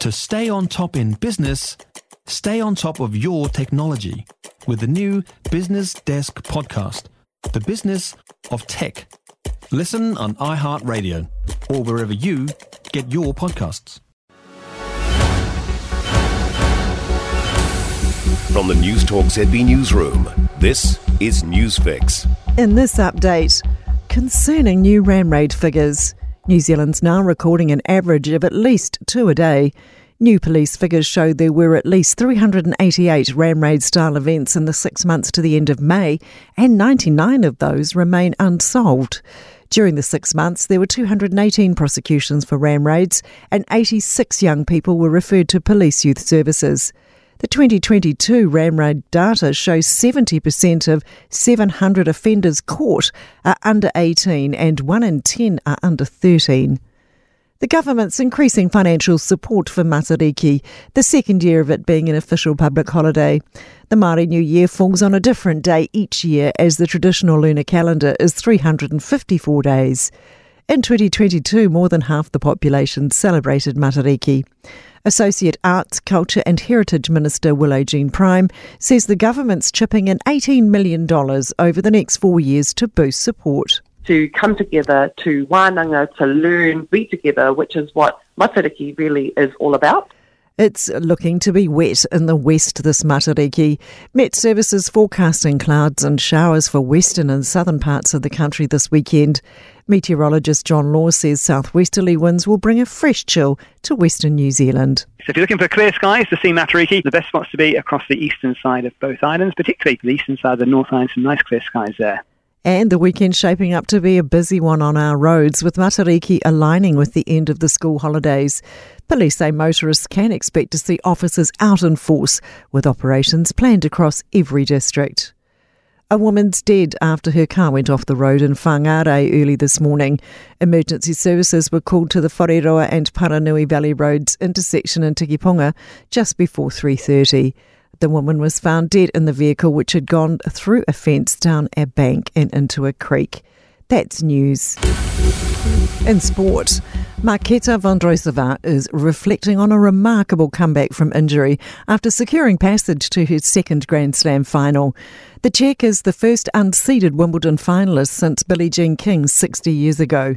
To stay on top in business, stay on top of your technology with the new Business Desk podcast, The Business of Tech. Listen on iHeartRadio or wherever you get your podcasts. From the Newstalk ZB Newsroom, this is News Fix. In this update, concerning new ram raid figures, New Zealand's now recording an average of at least two a day. New police figures show there were at least 388 ram raid style events in the six months to the end of May, and 99 of those remain unsolved. During the six months, there were 218 prosecutions for ram raids, and 86 young people were referred to police youth services. The 2022 RamRaid data shows 70% of 700 offenders caught are under 18 and 1 in 10 are under 13. The government's increasing financial support for Matariki, the second year of it being an official public holiday. The Māori New Year falls on a different day each year as the traditional lunar calendar is 354 days. In 2022, more than half the population celebrated Matariki. Associate Arts, Culture and Heritage Minister Willow Jean Prime says the government's chipping in $18 million over the next four years to boost support. To come together, to wānanga, to learn, be together, which is what Matariki really is all about. It's looking to be wet in the west this Matariki. MetService's forecasting clouds and showers for western and southern parts of the country this weekend. Meteorologist John Law says southwesterly winds will bring a fresh chill to western New Zealand. So if you're looking for clear skies to see Matariki, the best spots to be across the eastern side of both islands, particularly the eastern side of the North Island, some nice clear skies there. And the weekend shaping up to be a busy one on our roads, with Matariki aligning with the end of the school holidays. Police say motorists can expect to see officers out in force, with operations planned across every district. A woman's dead after her car went off the road in Whangarei early this morning. Emergency services were called to the Whareora and Paranui Valley Roads intersection in Tikipunga just before 3.30. The woman was found dead in the vehicle which had gone through a fence down a bank and into a creek. That's news. In sport, Marketa Vondrousova is reflecting on a remarkable comeback from injury after securing passage to her second Grand Slam final. The Czech is the first unseeded Wimbledon finalist since Billie Jean King 60 years ago.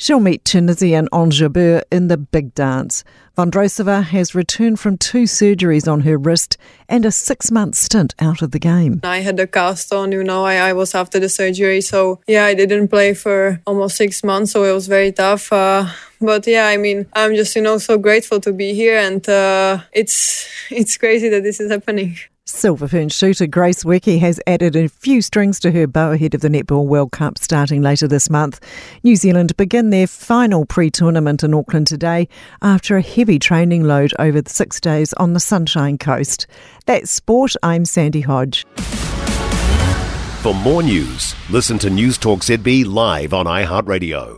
She'll meet Tunisian Ons Jabeur in the big dance. Vondrousova has returned from two surgeries on her wrist and a six month stint out of the game. I had a cast on, you know, I, I was after the surgery. So, yeah, I didn't play for almost six months. So it was very tough. Uh, but yeah, I mean, I'm just, you know, so grateful to be here. And uh, it's, it's crazy that this is happening. Silver Fern shooter Grace Nweke has added a few strings to her bow ahead of the Netball World Cup starting later this month. New Zealand begin their final pre tournament in Auckland today after a heavy training load over six days on the Sunshine Coast. That's sport. I'm Sandy Hodge. For more news, listen to Newstalk ZB live on iHeartRadio.